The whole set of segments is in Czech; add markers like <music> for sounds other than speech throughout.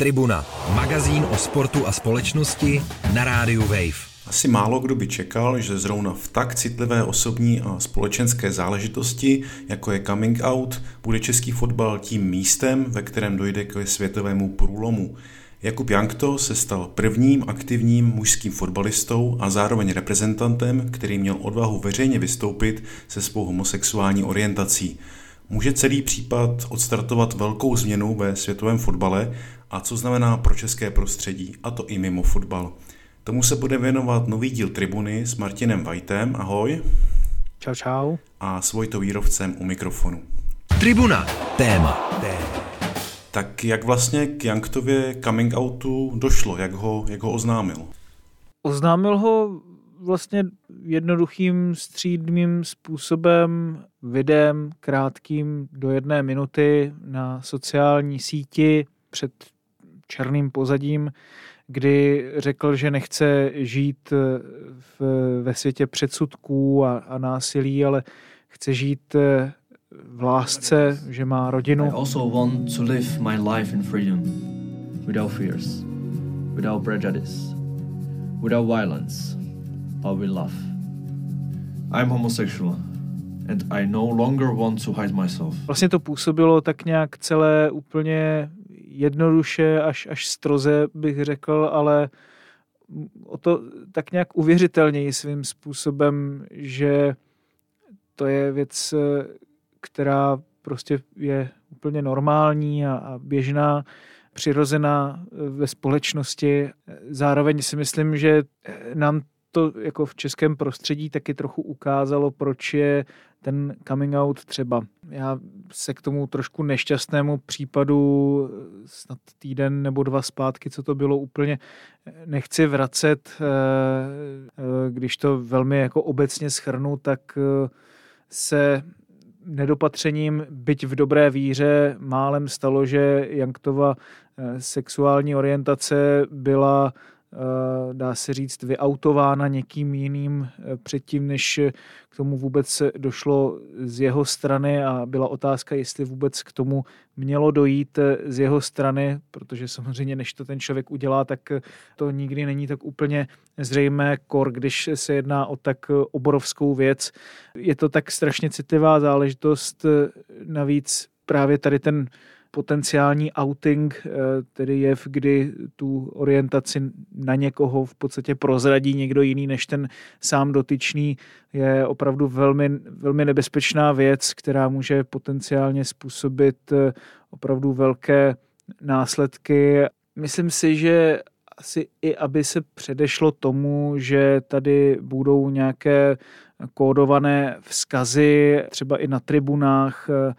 Tribuna, magazín o sportu a společnosti na rádiu Wave. Asi málo kdo by čekal, že zrovna v tak citlivé osobní a společenské záležitosti, jako je coming out, bude český fotbal tím místem, ve kterém dojde k světovému průlomu. Jakub Jankto se stal prvním aktivním mužským fotbalistou a zároveň reprezentantem, který měl odvahu veřejně vystoupit se svou homosexuální orientací. Může celý případ odstartovat velkou změnu ve světovém fotbale a co znamená pro české prostředí, a to i mimo fotbal. Tomu se bude věnovat nový díl Tribuny s Martinem Vajtem. Ahoj. Čau, čau. A s Vojtou Jírovcem u mikrofonu. Tribuna. Téma. Téma. Tak jak vlastně k Janktově coming outu došlo, jak ho, jak ho oznámil? Oznámil ho vlastně jednoduchým střídmým způsobem, videem krátkým do jedné minuty na sociální síti před černým pozadím, kdy řekl, že nechce žít v, ve světě předsudků a, a násilí, ale chce žít v lásce, že má rodinu. I also want to live my life in freedom, without fears, without prejudice, without violence, but with love. I'm homosexual and I no longer want to hide myself. Vlastně to působilo tak nějak celé úplně jednoduše, až, až stroze bych řekl, ale o to tak nějak uvěřitelněji svým způsobem, že to je věc, která prostě je úplně normální a, a běžná, přirozená ve společnosti. Zároveň si myslím, že nám to jako v českém prostředí taky trochu ukázalo, proč je ten coming out třeba. Já se k tomu trošku nešťastnému případu snad týden nebo dva zpátky, co to bylo úplně, nechci vracet, eh, eh, když to velmi jako obecně schrnu, tak eh, se nedopatřením, byť v dobré víře, málem stalo, že Janktova sexuální orientace byla Eh, dá se říct, vyautována někým jiným eh, předtím, než k tomu vůbec došlo z jeho strany a byla otázka, jestli vůbec k tomu mělo dojít eh, z jeho strany, protože samozřejmě, než to ten člověk udělá, tak to nikdy není tak úplně zřejmé, kor, když se jedná o tak oborovskou věc. Je to tak strašně citlivá záležitost, navíc právě tady ten potenciální outing, eh, tedy jev, kdy tu orientaci na někoho v podstatě prozradí někdo jiný než ten sám dotyčný, je opravdu velmi, velmi nebezpečná věc, která může potenciálně způsobit eh, opravdu velké následky. Myslím si, že asi i aby se předešlo tomu, že tady budou nějaké kódované vzkazy, třeba i na tribunách, eh,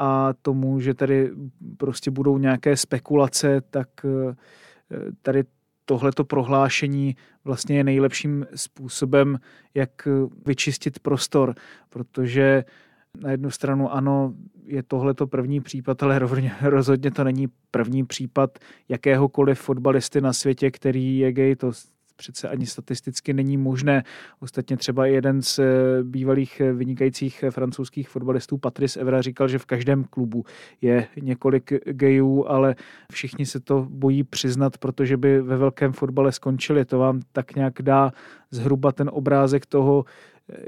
a tomu, že tady prostě budou nějaké spekulace, tak eh, tady tohleto prohlášení vlastně je nejlepším způsobem, jak vyčistit prostor, protože na jednu stranu ano, je tohleto první případ, ale <laughs> rozhodně to není první případ jakéhokoliv fotbalisty na světě, který je gay, to přece ani statisticky není možné. Ostatně třeba jeden z eh, bývalých eh, vynikajících eh, francouzských fotbalistů, Patrice Evra, říkal, že v každém klubu je několik gejů, ale všichni se to bojí přiznat, protože by ve velkém fotbale skončili. To vám tak nějak dá zhruba ten obrázek toho,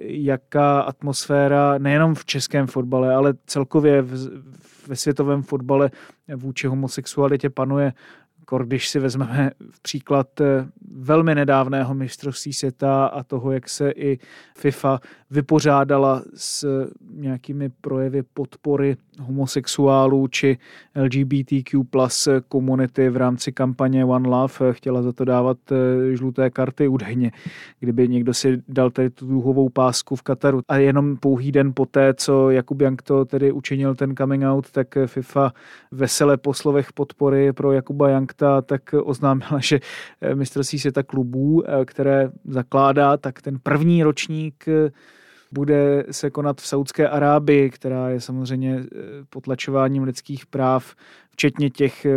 jaká atmosféra nejenom v českém fotbale, ale celkově ve světovém fotbale vůči homosexualitě panuje Kor, když si vezmeme v příklad eh, velmi nedávného mistrovství světa a toho, jak se i FIFA vypořádala s nějakými projevy podpory homosexuálů či LGBTQ plus komunity v rámci kampaně One Love. Chtěla za to dávat eh, žluté karty údajně, kdyby někdo si dal tady tu dluhovou pásku v Kataru. A jenom pouhý den poté, co Jakub Jank to tedy učinil ten coming out, tak FIFA vesele po slovech podpory pro Jakuba Jankta tak oznámila, že eh, mistrovství světa klubů, eh, které zakládá, tak ten první ročník bude se konat v Saudské Arábii, která je samozřejmě eh, potlačováním lidských práv, včetně těch eh,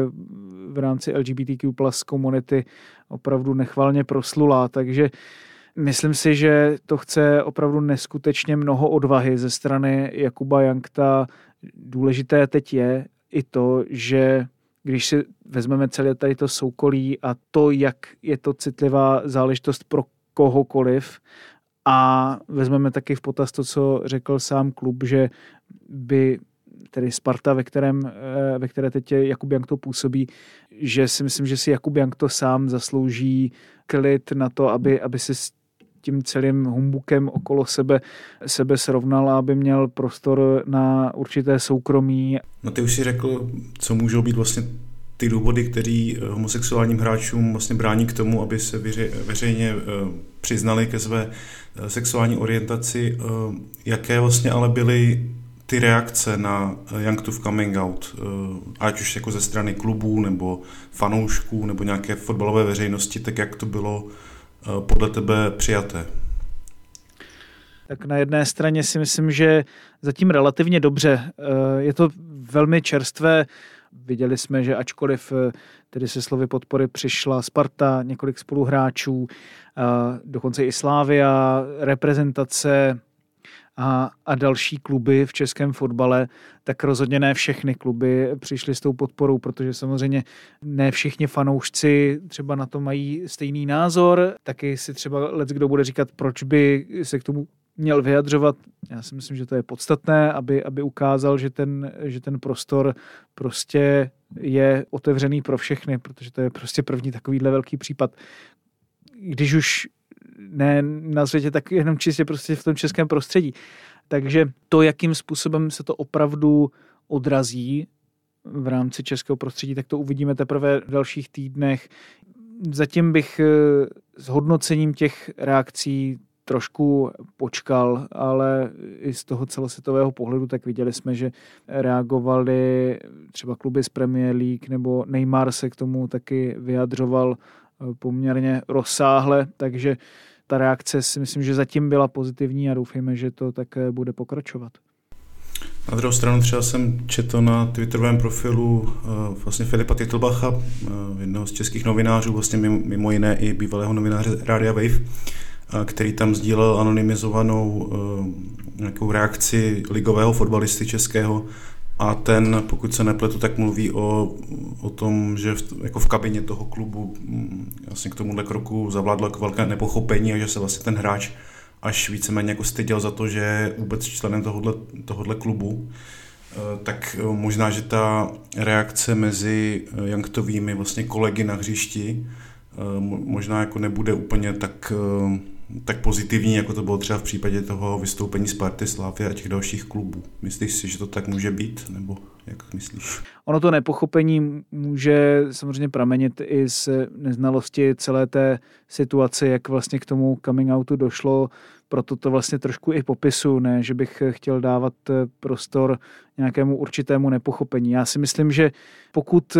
v rámci LGBTQ plus komunity opravdu nechvalně proslulá. Takže myslím si, že to chce opravdu neskutečně mnoho odvahy ze strany Jakuba Jankta. Důležité teď je i to, že když si vezmeme celé tady to soukolí a to, jak je to citlivá záležitost pro kohokoliv, a vezmeme taky v potaz to, co řekl sám klub, že by tedy Sparta, ve, kterém, eh, ve které teď Jakub to působí, že si myslím, že si Jakub to sám zaslouží klid na to, aby, aby se s tím celým humbukem okolo sebe, sebe srovnal a aby měl prostor na určité soukromí. No ty už si řekl, co můžou být vlastně ty důvody, který eh, homosexuálním hráčům vlastně brání k tomu, aby se veřejně eh, přiznali ke své sexuální orientaci, jaké vlastně ale byly ty reakce na eh, Young to Coming Out, eh, ať už jako ze strany klubů nebo fanoušků nebo nějaké fotbalové veřejnosti, tak jak to bylo eh, podle tebe přijaté? Tak na jedné straně si myslím, že zatím relativně dobře. Je to velmi čerstvé. Viděli jsme, že ačkoliv tedy se slovy podpory přišla Sparta, několik spoluhráčů, dokonce i Slávia, reprezentace a, a další kluby v českém fotbale, tak rozhodně ne všechny kluby přišly s tou podporou, protože samozřejmě ne všichni fanoušci třeba na to mají stejný názor, taky si třeba let kdo bude říkat, proč by se k tomu měl vyjadřovat. Já si myslím, že to je podstatné, aby, aby ukázal, že ten, že ten prostor prostě je otevřený pro všechny, protože to je prostě první takovýhle velký případ. Když už ne na světě, tak jenom čistě prostě v tom českém prostředí. Takže to, jakým způsobem se to opravdu odrazí v rámci českého prostředí, tak to uvidíme teprve v dalších týdnech. Zatím bych eh, s hodnocením těch reakcí trošku počkal, ale i z toho celosvětového pohledu tak viděli jsme, že reagovali třeba kluby z Premier League nebo Neymar se k tomu taky vyjadřoval eh, poměrně rozsáhle, takže ta reakce si myslím, že zatím byla pozitivní a doufejme, že to tak bude pokračovat. Na druhou stranu třeba jsem četl na twitterovém profilu uh, vlastně Filipa Titlbacha, jednoho z českých novinářů, vlastně mimo, mimo jiné i bývalého novináře Radia Wave, který tam sdílel anonymizovanou uh, nějakou reakci ligového fotbalisty českého a ten, pokud se nepletu, tak mluví o, o tom, že v, jako v kabině toho klubu vlastně k tomuhle kroku zavládlo jako velké nepochopení a že se vlastně ten hráč až víceméně jako styděl za to, že je vůbec členem tohohle, tohohle klubu. E, tak e, možná, že ta reakce mezi Janktovými vlastně kolegy na hřišti možná jako nebude úplně tak tak pozitivní, jako to bylo třeba v případě toho vystoupení Sparty, Slávy a těch dalších klubů. Myslíš si, že to tak může být, nebo jak myslíš? Ono to nepochopení může samozřejmě pramenit i z neznalosti celé té situace, jak vlastně k tomu coming outu došlo, proto to vlastně trošku i popisu, ne, že bych chtěl dávat prostor nějakému určitému nepochopení. Já si myslím, že pokud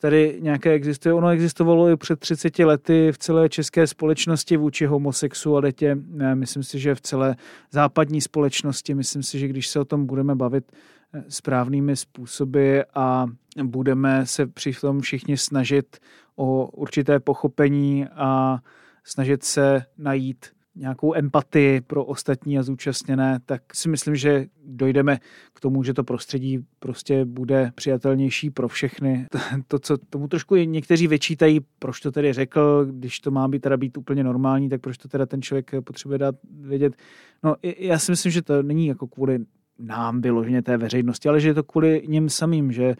tady nějaké existuje. Ono existovalo i před 30 lety v celé české společnosti vůči homosexualitě. Myslím si, že v celé západní společnosti, myslím si, že když se o tom budeme bavit eh, správnými způsoby a budeme se při tom všichni snažit o určité pochopení a snažit se najít nějakou empatii pro ostatní a zúčastněné, tak si myslím, že dojdeme k tomu, že to prostředí prostě bude přijatelnější pro všechny. To, co tomu trošku někteří vyčítají, proč to tedy řekl, když to má být teda být úplně normální, tak proč to teda ten člověk potřebuje dát vědět. No, já si myslím, že to není jako kvůli nám vyloženě té veřejnosti, ale že je to kvůli něm samým, že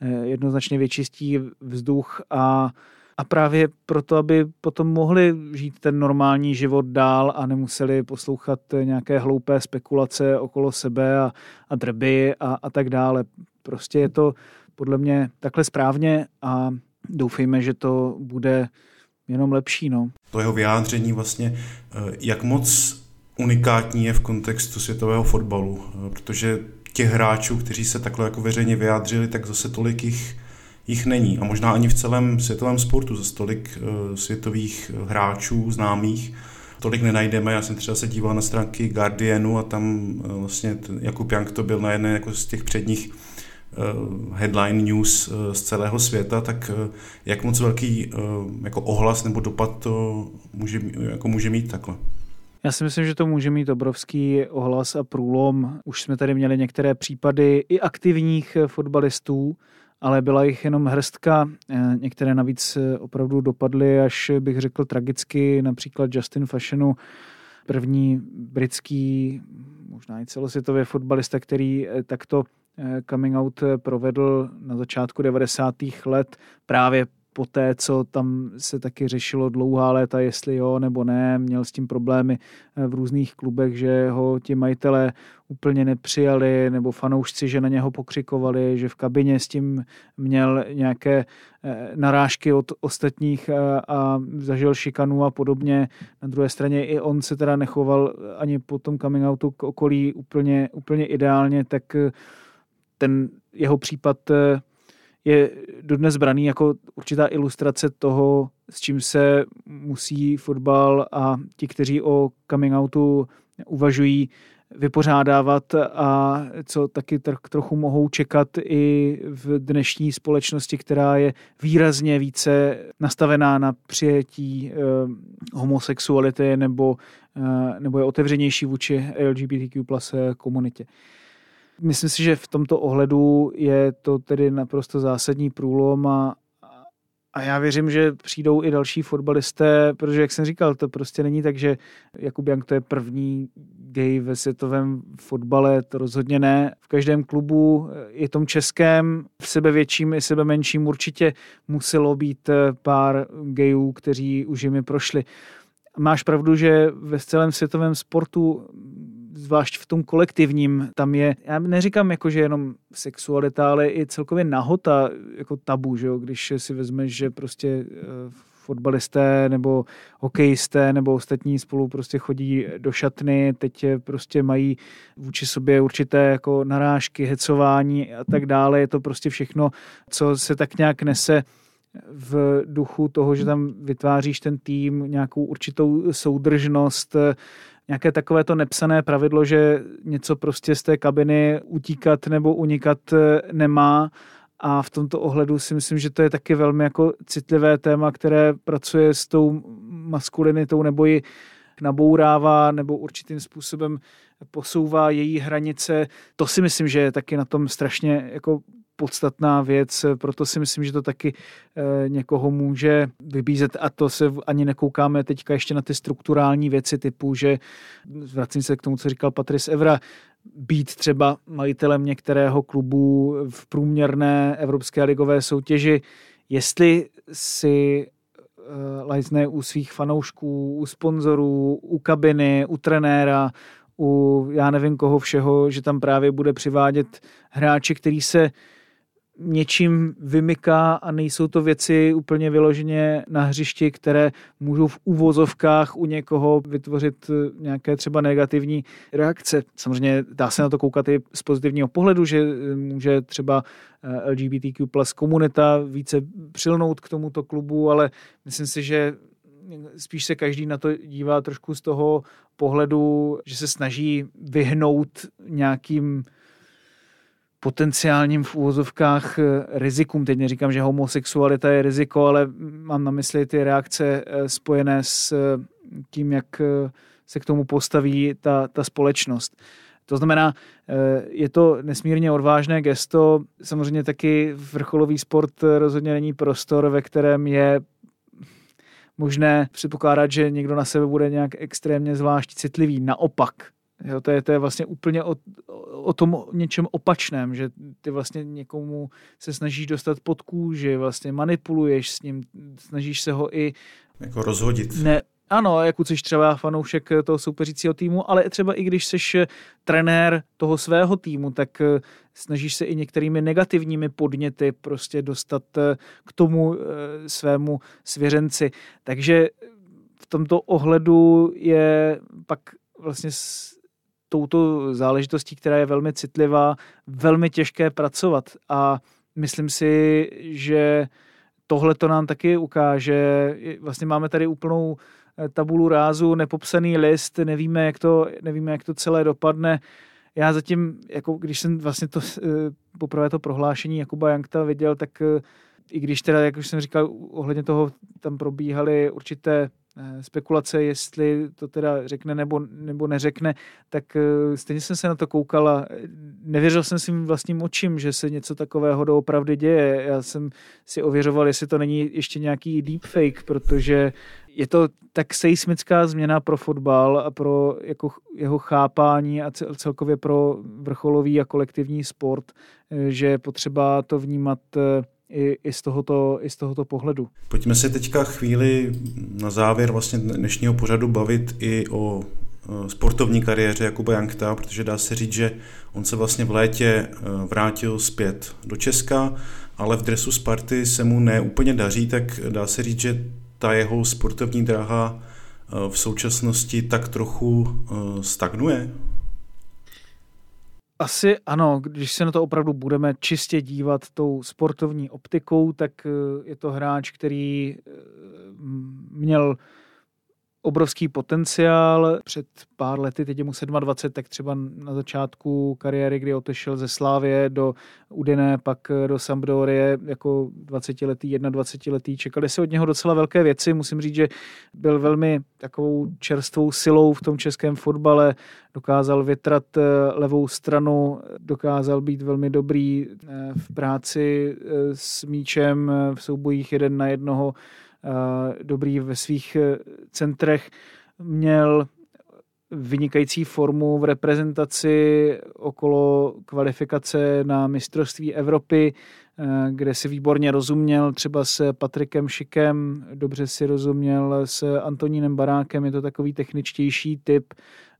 eh, jednoznačně vyčistí vzduch a a právě proto, aby potom mohli žít ten normální život dál a nemuseli poslouchat nějaké hloupé spekulace okolo sebe a, a drby a, a tak dále. Prostě je to podle mě takhle správně a doufejme, že to bude jenom lepší. No. To jeho vyjádření vlastně, eh, jak moc unikátní je v kontextu světového fotbalu, eh, protože těch hráčů, kteří se takhle jako veřejně vyjádřili, tak zase tolik jich jich není. A možná ani v celém světovém sportu za tolik uh, světových eh, hráčů známých tolik nenajdeme. Já jsem třeba se díval na stránky Guardianu a tam uh, vlastně Jakub Jank to byl na jedné jako z těch předních headline news z celého světa, tak jak moc velký jako ohlas nebo dopad to může, jako může mít takhle? Já si myslím, že to může mít obrovský ohlas a průlom. Už jsme tady měli některé případy i aktivních fotbalistů, ale byla jich jenom hrstka. Některé navíc opravdu dopadly až bych řekl tragicky, například Justin Fashionu, první britský, možná i celosvětově fotbalista, který takto coming out provedl na začátku 90. let právě po té, co tam se taky řešilo dlouhá léta, jestli jo nebo ne, měl s tím problémy eh, v různých klubech, že ho ti majitelé úplně nepřijali, nebo fanoušci, že na něho pokřikovali, že v kabině s tím měl nějaké eh, narážky od ostatních eh, a zažil šikanu a podobně. Na druhé straně i on se teda nechoval ani po tom coming outu k okolí úplně, úplně ideálně, tak ten jeho případ je dodnes braný jako určitá ilustrace toho, s čím se musí fotbal a ti, kteří o coming outu uvažují, vypořádávat a co taky trochu mohou čekat i v dnešní společnosti, která je výrazně více nastavená na přijetí eh, homosexuality nebo, eh, nebo je otevřenější vůči LGBTQ plus eh, komunitě. Myslím si, že v tomto ohledu je to tedy naprosto zásadní průlom a, a já věřím, že přijdou i další fotbalisté, protože, jak jsem říkal, to prostě není tak, že Jakub Jank to je první gay ve světovém fotbale, to rozhodně ne. V každém klubu, i tom českém, v sebe větším i sebe menším určitě muselo být pár gayů, kteří už jimi prošli. Máš pravdu, že ve celém světovém sportu zvlášť v tom kolektivním, tam je, já neříkám jako, že jenom sexualita, ale i celkově nahota jako tabu, že jo? když si vezmeš, že prostě eh, fotbalisté nebo hokejisté nebo ostatní spolu prostě chodí do šatny, teď prostě mají vůči sobě určité jako narážky, hecování a tak dále. Je to prostě všechno, co se tak nějak nese v duchu toho, že tam vytváříš ten tým, nějakou určitou soudržnost, nějaké takové to nepsané pravidlo, že něco prostě z té kabiny utíkat nebo unikat eh, nemá. A v tomto ohledu si myslím, že to je taky velmi jako citlivé téma, které pracuje s tou maskulinitou nebo ji nabourává nebo určitým způsobem posouvá její hranice. To si myslím, že je taky na tom strašně jako podstatná věc, proto si myslím, že to taky eh, někoho může vybízet. A to se ani nekoukáme teďka ještě na ty strukturální věci typu, že vracím se k tomu, co říkal Patrice Evra, být třeba majitelem některého klubu v průměrné evropské ligové soutěži, jestli si eh, lajzne u svých fanoušků, u sponzorů, u kabiny, u trenéra, u já nevím koho všeho, že tam právě bude přivádět hráči, který se něčím vymyká a nejsou to věci úplně vyloženě na hřišti, které můžou v úvozovkách u někoho vytvořit eh, nějaké třeba negativní reakce. Samozřejmě dá se na to koukat i z pozitivního pohledu, že eh, může třeba eh, LGBTQ plus komunita více přilnout k tomuto klubu, ale myslím si, že spíš se každý na to dívá trošku z toho pohledu, že se snaží vyhnout nějakým potenciálním v úvozovkách eh, rizikům. Teď neříkám, že homosexualita je riziko, ale mám na mysli ty reakce eh, spojené s eh, tím, jak se k tomu postaví ta, ta společnost. To znamená, je to nesmírně odvážné gesto. Samozřejmě taky vrcholový sport rozhodně není prostor, ve kterém je možné předpokládat, že někdo na sebe bude nějak extrémně zvlášť citlivý. Naopak, Jo, to, je, to je vlastně úplně o, o tom něčem opačném, že ty vlastně někomu se snažíš dostat pod kůži, vlastně manipuluješ s ním, snažíš se ho i... Jako rozhodit. Ne, ano, jako jsi třeba fanoušek toho soupeřícího týmu, ale třeba i když jsi trenér toho svého týmu, tak eh, snažíš se i některými negativními podněty prostě dostat eh, k tomu eh, svému svěřenci. Takže v tomto ohledu je pak vlastně touto záležitostí, která je velmi citlivá, velmi těžké pracovat. A myslím si, že tohle to nám taky ukáže. Vlastně máme tady úplnou eh, tabulu rázu, nepopsaný list, nevíme, jak to, nevíme, jak to celé dopadne. Já zatím, jako když jsem vlastně to eh, poprvé to prohlášení Jakuba Jankta viděl, tak eh, i když teda, jak už jsem říkal, ohledně toho tam probíhaly určité spekulace, jestli to teda řekne nebo, nebo neřekne, tak eh, stejně jsem se na to koukal a nevěřil jsem svým vlastním očím, že se něco takového doopravdy děje. Já jsem si ověřoval, jestli to není ještě nějaký deepfake, protože je to tak seismická změna pro fotbal a pro jako jeho chápání a celkově pro vrcholový a kolektivní sport, eh, že je potřeba to vnímat i, i, z tohoto, i z tohoto pohledu. Pojďme se teďka chvíli na závěr vlastně dnešního pořadu bavit i o sportovní kariéře Jakuba Jankta, protože dá se říct, že on se vlastně v létě e, vrátil zpět do Česka, ale v dresu Sparty se mu neúplně daří, tak dá se říct, že ta jeho sportovní dráha e, v současnosti tak trochu e, stagnuje? Asi ano, když se na to opravdu budeme čistě dívat tou sportovní optikou, tak eh, je to hráč, který eh, měl obrovský potenciál. Před pár lety, teď je mu 27, tak třeba na začátku kariéry, kdy otešel ze Slávě do Udine, pak do Sampdorie jako 20-letý, 21-letý. Čekali se od něho docela velké věci. Musím říct, že byl velmi takovou čerstvou silou v tom českém fotbale. Dokázal větrat eh, levou stranu, dokázal být velmi dobrý eh, v práci eh, s míčem v soubojích jeden na jednoho dobrý ve svých eh, centrech, měl vynikající formu v reprezentaci okolo kvalifikace na mistrovství Evropy, eh, kde si výborně rozuměl třeba s Patrikem Šikem, dobře si rozuměl s Antonínem Barákem, je to takový techničtější typ,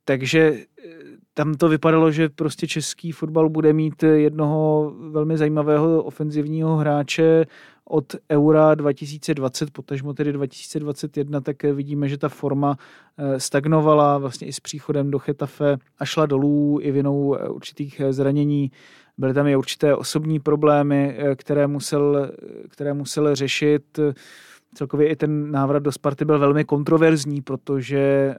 takže eh, tam to vypadalo, že prostě český fotbal bude mít jednoho velmi zajímavého ofenzivního hráče od Eura 2020, potažmo tedy 2021, tak vidíme, že ta forma eh, stagnovala vlastně i s příchodem do Chetafe a šla dolů i vinou eh, určitých eh, zranění. Byly tam i určité osobní problémy, které musel, které musel řešit. Celkově i ten návrat do Sparty byl velmi kontroverzní, protože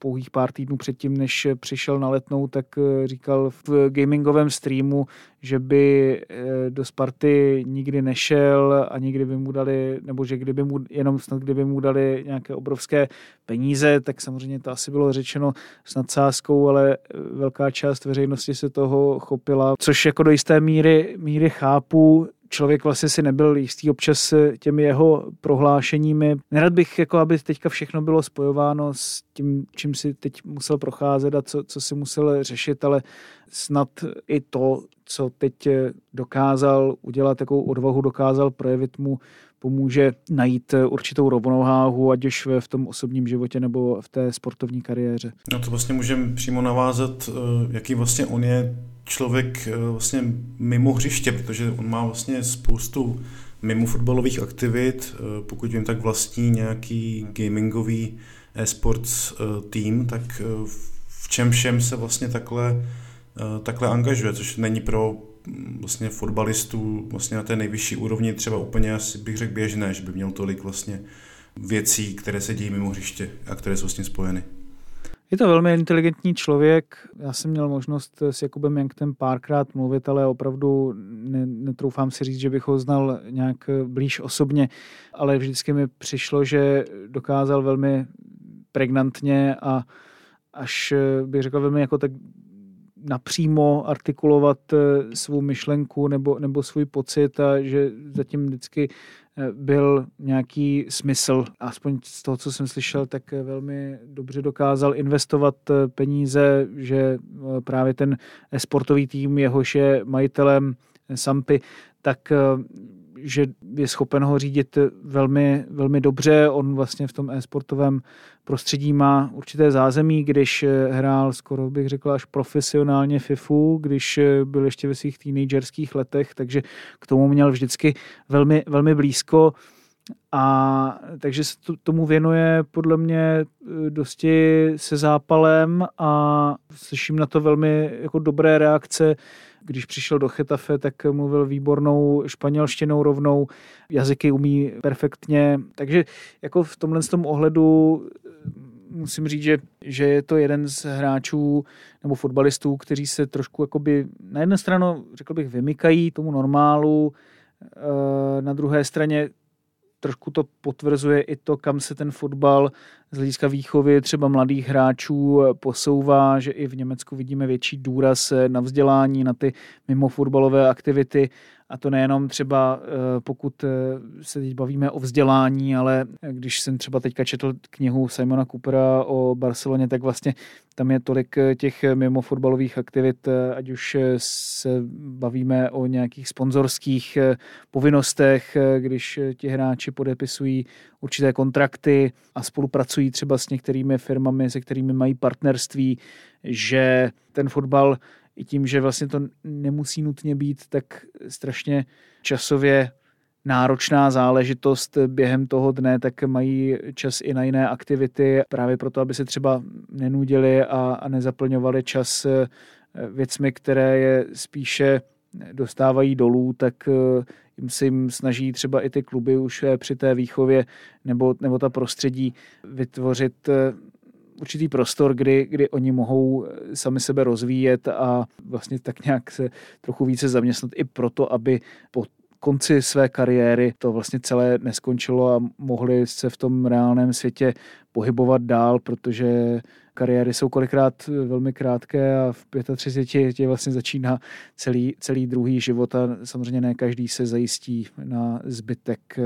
pouhých pár týdnů předtím, než přišel na letnou, tak eh, říkal v gamingovém streamu, že by eh, do Sparty nikdy nešel a nikdy by mu dali, nebo že kdyby mu, jenom snad kdyby mu dali nějaké obrovské peníze, tak samozřejmě to asi bylo řečeno s nadsázkou, ale eh, velká část veřejnosti se toho chopila, což jako do jisté míry, míry chápu člověk vlastně si nebyl jistý občas těmi jeho prohlášeními. Nerad bych, jako aby teďka všechno bylo spojováno s tím, čím si teď musel procházet a co, co si musel řešit, ale snad i to, co teď dokázal udělat, takovou odvahu dokázal projevit mu pomůže najít určitou rovnováhu, ať už v tom osobním životě nebo v té sportovní kariéře. No to vlastně můžeme přímo navázat, eh, jaký vlastně on je člověk eh, vlastně mimo hřiště, protože on má vlastně spoustu mimo fotbalových aktivit, eh, pokud vím, tak vlastní nějaký gamingový e-sports tým, tak v čem všem se vlastně takhle, takhle angažuje, což není pro vlastně fotbalistů vlastně na té nejvyšší úrovni třeba úplně asi bych řekl běžné, že by měl tolik vlastně věcí, které se dějí mimo hřiště a které jsou s tím spojeny. Je to velmi inteligentní člověk. Já jsem měl možnost s Jakubem Janktem párkrát mluvit, ale opravdu ne, netroufám si říct, že bych ho znal nějak blíž osobně, ale vždycky mi přišlo, že dokázal velmi pregnantně a až bych řekl velmi jako tak napřímo artikulovat eh, svou myšlenku nebo, nebo svůj pocit a že zatím vždycky eh, byl nějaký smysl. Aspoň z toho, co jsem slyšel, tak eh, velmi dobře dokázal investovat peníze, že právě ten sportový tým, jehož je majitelem Sampy, tak že je schopen ho řídit velmi, velmi dobře. On vlastně v tom e-sportovém prostředí má určité zázemí, když hrál skoro bych řekl až profesionálně FIFU, když byl ještě ve svých teenagerských letech, takže k tomu měl vždycky velmi, velmi blízko. A takže se tomu věnuje podle mě dosti se zápalem a slyším na to velmi jako dobré reakce když přišel do Chetafe, tak mluvil výbornou španělštinou rovnou, jazyky umí perfektně, takže jako v tomhle tom ohledu eh, musím říct, že, že je to jeden z hráčů nebo fotbalistů, kteří se trošku jakoby na jedné stranu, řekl bych, vymykají tomu normálu, eh, na druhé straně trošku to potvrzuje i to, kam se ten fotbal z hlediska výchovy třeba mladých hráčů posouvá, že i v Německu vidíme větší důraz na vzdělání, na ty mimo fotbalové aktivity a to nejenom třeba, eh, pokud eh, se teď bavíme o vzdělání, ale když jsem třeba teďka četl knihu Simona Coopera o Barceloně, tak vlastně tam je tolik eh, těch mimo fotbalových aktivit, ať už se bavíme o nějakých sponzorských povinnostech, když ti hráči podepisují určité kontrakty a spolupracují třeba s některými firmami, se kterými mají partnerství, že ten fotbal i tím, že vlastně to nemusí nutně být tak strašně časově náročná záležitost během toho dne, tak mají čas i na jiné aktivity, právě proto, aby se třeba nenudili a, a nezaplňovali čas eh, věcmi, které je spíše dostávají dolů, tak eh, jim se jim snaží třeba i ty kluby už eh, při té výchově nebo, nebo ta prostředí vytvořit určitý prostor, kdy, kdy oni mohou eh, sami sebe rozvíjet a vlastně tak nějak se trochu více zaměstnat i proto, aby po konci své kariéry to vlastně celé neskončilo a mohli se v tom reálném světě pohybovat dál, protože kariéry jsou kolikrát velmi krátké a v 35 vlastně začíná celý, celý druhý život a samozřejmě ne každý se zajistí na zbytek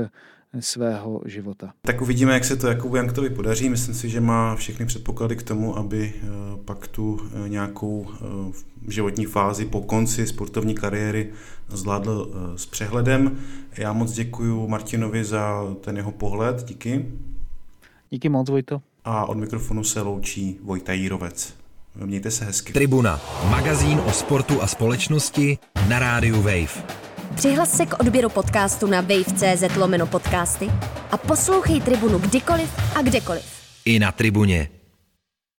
svého života. Tak uvidíme, jak se to Jakubu Janktovi podaří. Myslím si, že má všechny předpoklady k tomu, aby eh, pak tu eh, nějakou eh, životní fázi po konci sportovní kariéry zvládl s přehledem. Já moc děkuji Martinovi za ten jeho pohled. Díky. Díky moc, Vojto. A od mikrofonu se loučí Vojta Jírovec. Mějte se hezky. Tribuna, magazín o sportu a společnosti na rádiu Wave. Přihlas se k odběru podcastu na wave.cz lomeno podcasty a poslouchej Tribunu kdykoliv a kdekoliv. I na Tribuně.